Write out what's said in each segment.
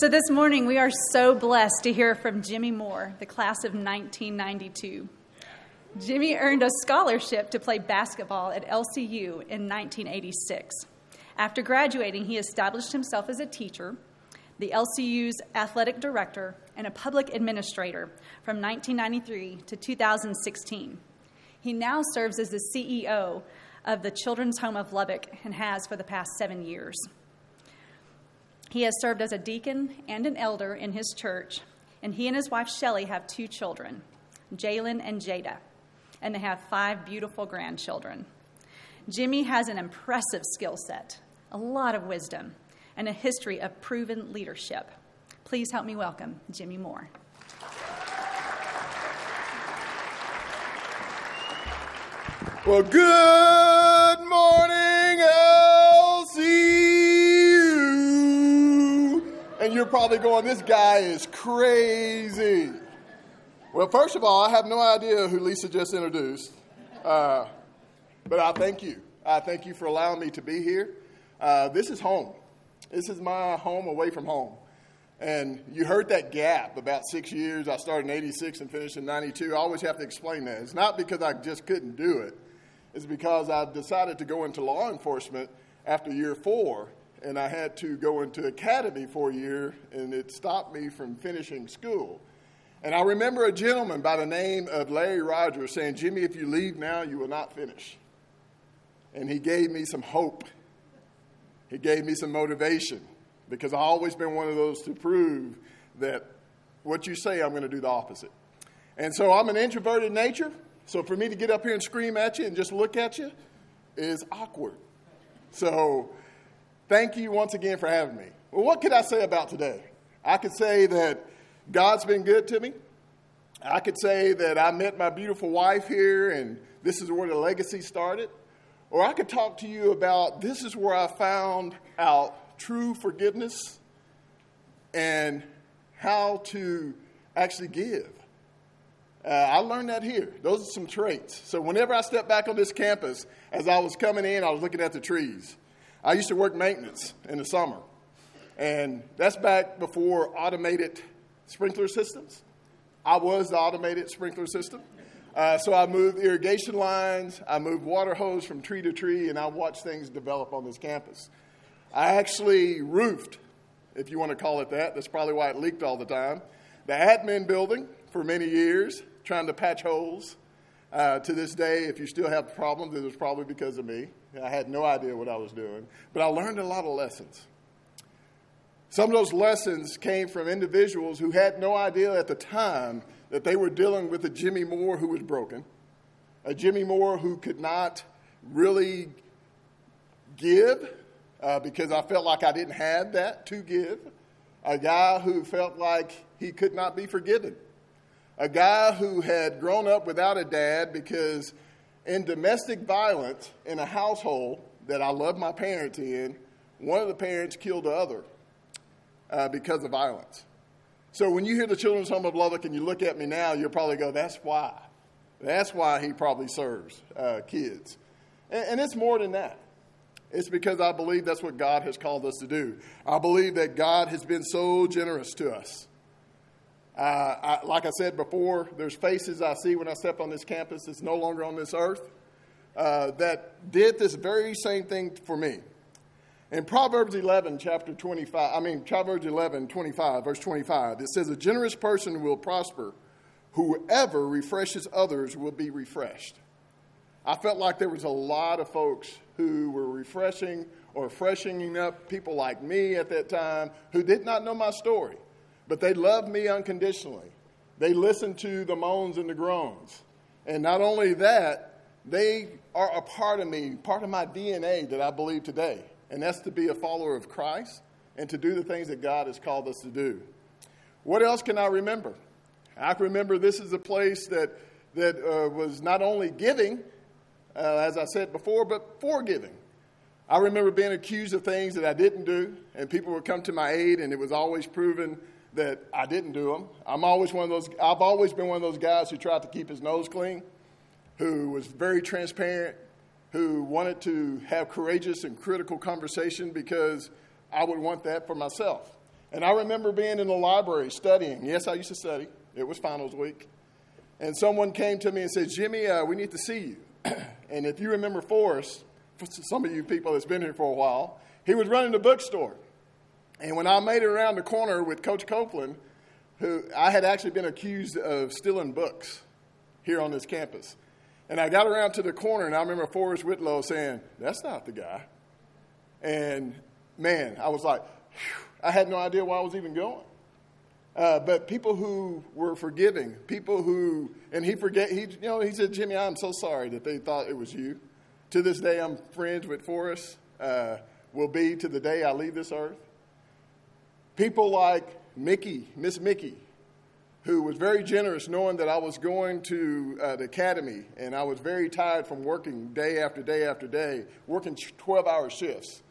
So this morning, we are so blessed to hear from Jimmy Moore, the class of 1992. Jimmy earned a scholarship to play basketball at LCU in 1986. After graduating, he established himself as a teacher, the LCU's athletic director, and a public administrator from 1993 to 2016. He now serves as the CEO of the Children's Home of Lubbock and has for the past seven years. He has served as a deacon and an elder in his church, and he and his wife Shelley have two children, Jalen and Jada, and they have five beautiful grandchildren. Jimmy has an impressive skill set, a lot of wisdom, and a history of proven leadership. Please help me welcome Jimmy Moore. Well, good morning, And you're probably going, this guy is crazy. Well, first of all, I have no idea who Lisa just introduced. Uh, but I thank you. I thank you for allowing me to be here. Uh, this is home. This is my home away from home. And you heard that gap about six years. I started in 86 and finished in 92. I always have to explain that. It's not because I just couldn't do it, it's because I decided to go into law enforcement after year four, and I had to go into academy for a year, and it stopped me from finishing school. And I remember a gentleman by the name of Larry Rogers saying, Jimmy, if you leave now, you will not finish. And he gave me some hope. He gave me some motivation because I've always been one of those to prove that what you say, I'm going to do the opposite. And so I'm an introverted nature. So for me to get up here and scream at you and just look at you is awkward. So thank you once again for having me. Well, what could I say about today? I could say that God's been good to me. I could say that I met my beautiful wife here and this is where the legacy started. Or I could talk to you about this is where I found out true forgiveness and how to actually give. Uh, I learned that here. Those are some traits. So whenever I step back on this campus, as I was coming in, I was looking at the trees. I used to work maintenance in the summer, and that's back before automated sprinkler systems. I was the automated sprinkler system. Uh, so I moved irrigation lines, I moved water hose from tree to tree, and I watched things develop on this campus. I actually roofed, if you want to call it that. That's probably why it leaked all the time. The admin building for many years, trying to patch holes. Uh, to this day, if you still have problems, it was probably because of me. I had no idea what I was doing. But I learned a lot of lessons. Some of those lessons came from individuals who had no idea at the time that they were dealing with a Jimmy Moore who was broken, a Jimmy Moore who could not really give uh, because I felt like I didn't have that to give, a guy who felt like he could not be forgiven a guy who had grown up without a dad because in domestic violence in a household that I love my parents in, one of the parents killed the other uh, because of violence. So when you hear the Children's Home of Lubbock and you look at me now, you'll probably go, that's why. That's why he probably serves uh, kids. And, and it's more than that. It's because I believe that's what God has called us to do. I believe that God has been so generous to us. Uh, I, like I said before, there's faces I see when I step on this campus that's no longer on this earth uh, that did this very same thing for me. In Proverbs 11, chapter 25, I mean, Proverbs 11, 25, verse 25, it says, A generous person will prosper. Whoever refreshes others will be refreshed. I felt like there was a lot of folks who were refreshing or freshening up people like me at that time who did not know my story. But they love me unconditionally. They listen to the moans and the groans. And not only that, they are a part of me, part of my DNA that I believe today. And that's to be a follower of Christ and to do the things that God has called us to do. What else can I remember? I can remember this is a place that, that uh, was not only giving, uh, as I said before, but forgiving. I remember being accused of things that I didn't do, and people would come to my aid, and it was always proven that I didn't do them. I'm always one of those, I've always been one of those guys who tried to keep his nose clean, who was very transparent, who wanted to have courageous and critical conversation because I would want that for myself. And I remember being in the library studying. Yes, I used to study. It was finals week. And someone came to me and said, Jimmy, uh, we need to see you. and if you remember Forrest, for some of you people that's been here for a while, he was running the bookstore. And when I made it around the corner with Coach Copeland, who I had actually been accused of stealing books here on this campus. And I got around to the corner, and I remember Forrest Whitlow saying, That's not the guy. And man, I was like, I had no idea why I was even going. Uh, but people who were forgiving, people who, and he forget, he, you know, he said, Jimmy, I'm so sorry that they thought it was you. To this day, I'm friends with Forrest, uh, will be to the day I leave this earth. People like Mickey, Miss Mickey, who was very generous knowing that I was going to uh, the academy and I was very tired from working day after day after day, working 12 hour shifts,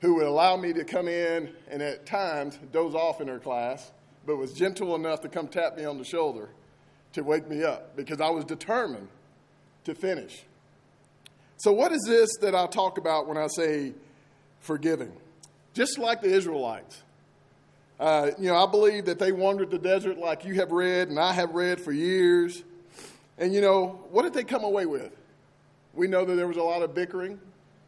who would allow me to come in and at times doze off in her class but was gentle enough to come tap me on the shoulder to wake me up because I was determined to finish. So, what is this that I talk about when I say forgiving? Just like the Israelites. Uh, you know, I believe that they wandered the desert like you have read and I have read for years. And, you know, what did they come away with? We know that there was a lot of bickering.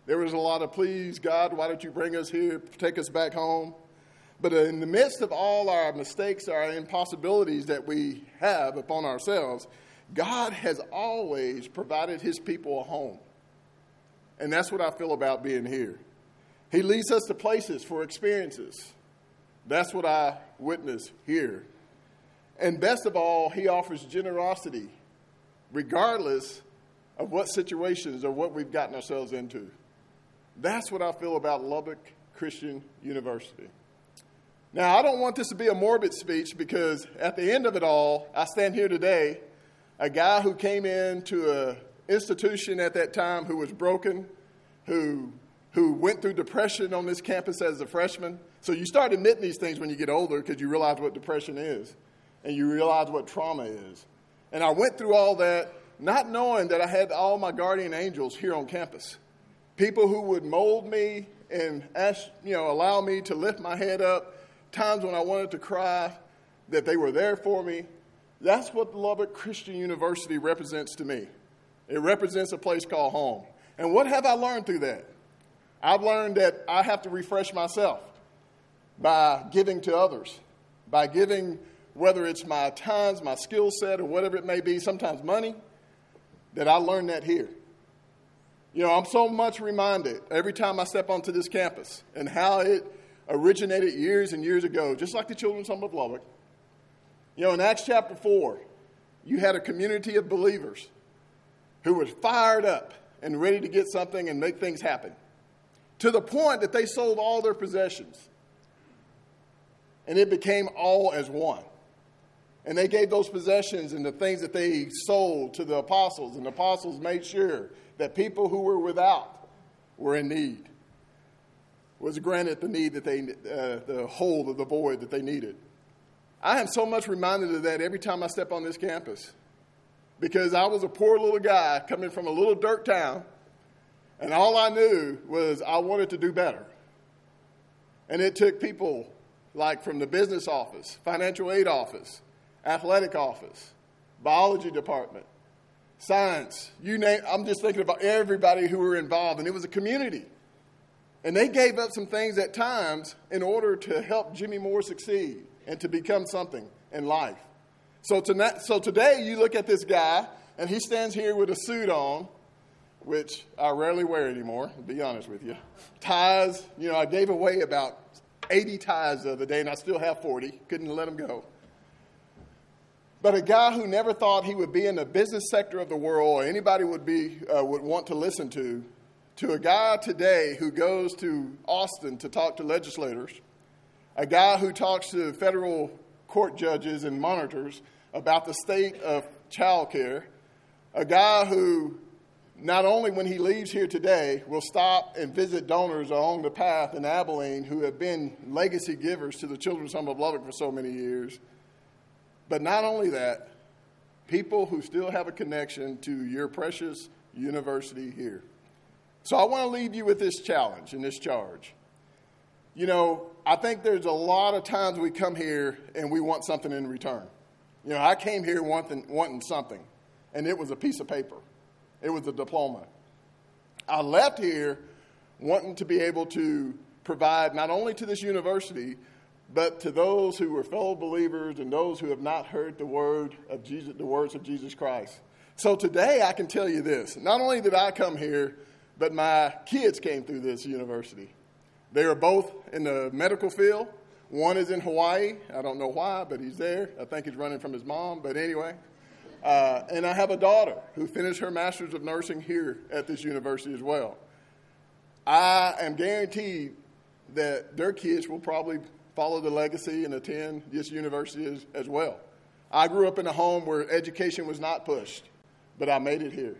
There was a lot of, please, God, why don't you bring us here, take us back home? But in the midst of all our mistakes, our impossibilities that we have upon ourselves, God has always provided his people a home. And that's what I feel about being here. He leads us to places for experiences. That's what I witness here. And best of all, he offers generosity, regardless of what situations or what we've gotten ourselves into. That's what I feel about Lubbock Christian University. Now, I don't want this to be a morbid speech because at the end of it all, I stand here today, a guy who came into an institution at that time who was broken, who, who went through depression on this campus as a freshman. So you start admitting these things when you get older because you realize what depression is and you realize what trauma is. And I went through all that not knowing that I had all my guardian angels here on campus. People who would mold me and ask, you know, allow me to lift my head up times when I wanted to cry, that they were there for me. That's what Lubbock Christian University represents to me. It represents a place called home. And what have I learned through that? I've learned that I have to refresh myself by giving to others, by giving, whether it's my times, my skill set, or whatever it may be, sometimes money, that I learned that here. You know, I'm so much reminded every time I step onto this campus and how it originated years and years ago, just like the children's home of Lubbock. You know, in Acts chapter 4, you had a community of believers who was fired up and ready to get something and make things happen to the point that they sold all their possessions. And it became all as one. And they gave those possessions and the things that they sold to the apostles, and the apostles made sure that people who were without were in need. Was granted the need that they, uh, the hole of the void that they needed. I am so much reminded of that every time I step on this campus. Because I was a poor little guy coming from a little dirt town, and all I knew was I wanted to do better. And it took people like from the business office, financial aid office, athletic office, biology department, science, you name I'm just thinking about everybody who were involved, and it was a community. And they gave up some things at times in order to help Jimmy Moore succeed and to become something in life. So, tonight, so today you look at this guy, and he stands here with a suit on, which I rarely wear anymore, to be honest with you. Ties, you know, I gave away about 80 ties the other day, and I still have 40. Couldn't let them go. But a guy who never thought he would be in the business sector of the world or anybody would, be, uh, would want to listen to to a guy today who goes to Austin to talk to legislators, a guy who talks to federal court judges and monitors about the state of child care, a guy who not only when he leaves here today will stop and visit donors along the path in Abilene who have been legacy givers to the Children's Home of Lubbock for so many years, but not only that, people who still have a connection to your precious university here. So I want to leave you with this challenge and this charge. You know, I think there's a lot of times we come here and we want something in return. You know, I came here wanting, wanting something, and it was a piece of paper, it was a diploma. I left here wanting to be able to provide not only to this university, but to those who were fellow believers and those who have not heard the word of Jesus, the words of Jesus Christ. So today I can tell you this. Not only did I come here, but my kids came through this university. They are both in the medical field. One is in Hawaii. I don't know why, but he's there. I think he's running from his mom, but anyway. Uh, and I have a daughter who finished her master's of nursing here at this university as well. I am guaranteed that their kids will probably follow the legacy and attend this university as, as well. I grew up in a home where education was not pushed, but I made it here.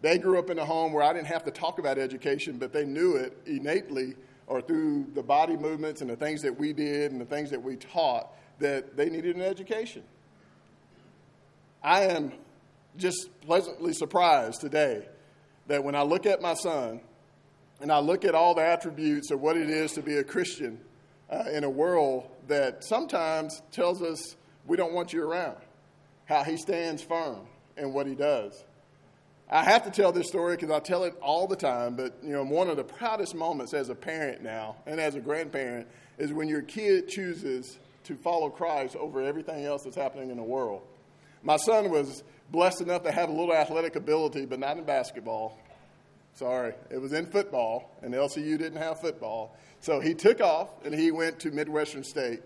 They grew up in a home where I didn't have to talk about education, but they knew it innately or through the body movements and the things that we did and the things that we taught that they needed an education. I am just pleasantly surprised today that when I look at my son and I look at all the attributes of what it is to be a Christian uh, in a world that sometimes tells us we don't want you around, how he stands firm in what he does. I have to tell this story because I tell it all the time, but you know, one of the proudest moments as a parent now and as a grandparent is when your kid chooses to follow Christ over everything else that's happening in the world. My son was blessed enough to have a little athletic ability, but not in basketball. Sorry, it was in football, and LCU didn't have football. So he took off and he went to Midwestern State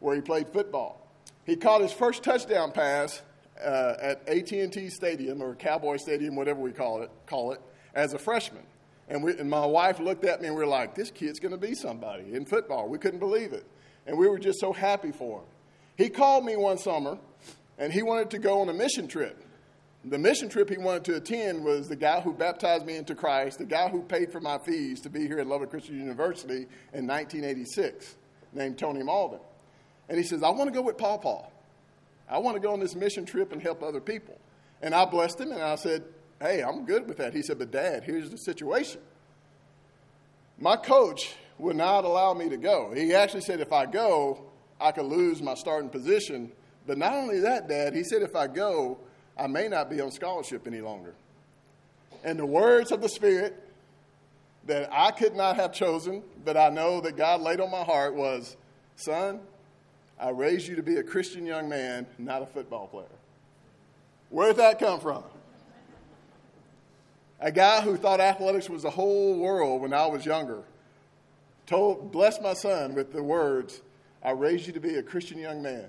where he played football. He caught his first touchdown pass uh, at AT&T Stadium or Cowboy Stadium, whatever we call it, call it, as a freshman. And, we, and my wife looked at me and we were like, this kid's going to be somebody in football. We couldn't believe it. And we were just so happy for him. He called me one summer and he wanted to go on a mission trip. The mission trip he wanted to attend was the guy who baptized me into Christ, the guy who paid for my fees to be here at Lubbock Christian University in 1986, named Tony Malden. And he says, I want to go with Paul Paul. I want to go on this mission trip and help other people. And I blessed him and I said, Hey, I'm good with that. He said, But dad, here's the situation. My coach would not allow me to go. He actually said, If I go, I could lose my starting position. But not only that, dad, he said, If I go, I may not be on scholarship any longer. And the words of the Spirit that I could not have chosen, but I know that God laid on my heart was, Son, I raised you to be a Christian young man, not a football player. Where did that come from? A guy who thought athletics was the whole world when I was younger told, blessed my son with the words, I raised you to be a Christian young man.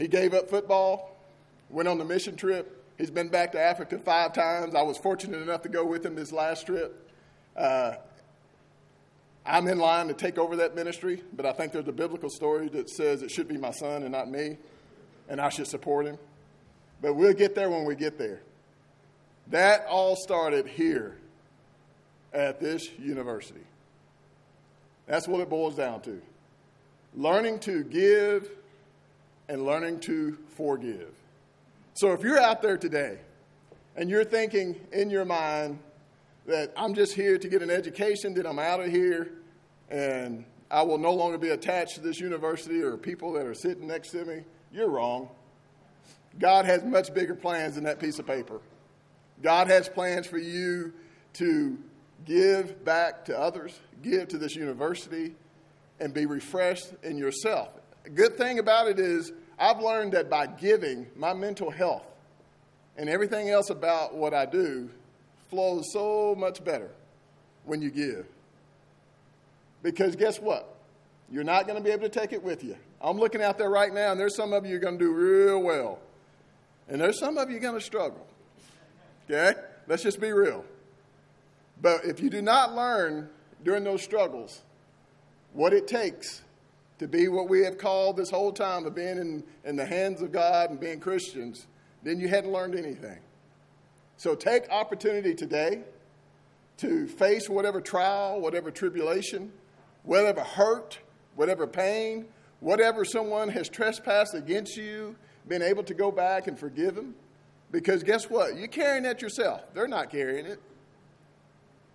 He gave up football, went on the mission trip. He's been back to Africa five times. I was fortunate enough to go with him this last trip. Uh, I'm in line to take over that ministry, but I think there's a biblical story that says it should be my son and not me, and I should support him. But we'll get there when we get there. That all started here at this university. That's what it boils down to learning to give and learning to forgive. So if you're out there today and you're thinking in your mind that I'm just here to get an education, that I'm out of here, and I will no longer be attached to this university or people that are sitting next to me, you're wrong. God has much bigger plans than that piece of paper. God has plans for you to give back to others, give to this university, and be refreshed in yourself. A good thing about it is, I've learned that by giving, my mental health and everything else about what I do flows so much better when you give. Because guess what? You're not going to be able to take it with you. I'm looking out there right now, and there's some of you are going to do real well. And there's some of you going to struggle. Okay? Let's just be real. But if you do not learn during those struggles what it takes to be what we have called this whole time of being in, in the hands of God and being Christians, then you hadn't learned anything. So take opportunity today to face whatever trial, whatever tribulation, whatever hurt, whatever pain, whatever someone has trespassed against you, being able to go back and forgive them. Because guess what? You're carrying that yourself. They're not carrying it.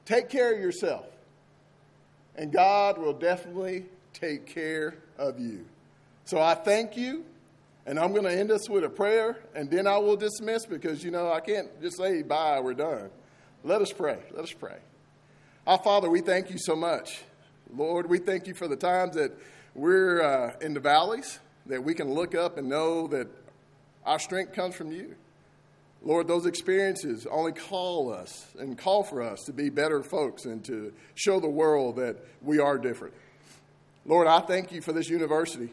Take care of yourself. and God will definitely take care of you. So I thank you, and I'm going to end us with a prayer, and then I will dismiss because, you know, I can't just say bye, we're done. Let us pray. Let us pray. Our Father, we thank you so much. Lord, we thank you for the times that we're uh, in the valleys, that we can look up and know that our strength comes from you. Lord, those experiences only call us and call for us to be better folks and to show the world that we are different. Lord, I thank you for this university.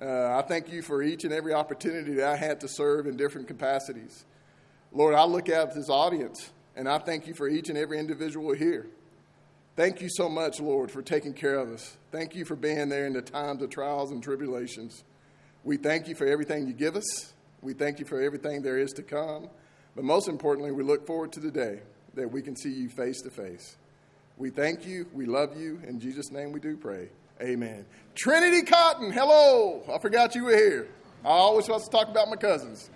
Uh, I thank you for each and every opportunity that I had to serve in different capacities. Lord, I look at this audience and I thank you for each and every individual here. Thank you so much, Lord, for taking care of us. Thank you for being there in the times of trials and tribulations. We thank you for everything you give us. We thank you for everything there is to come. But most importantly, we look forward to the day that we can see you face to face. We thank you. We love you. In Jesus' name we do pray. Amen. Trinity Cotton, hello. I forgot you were here. I always supposed to talk about my cousins.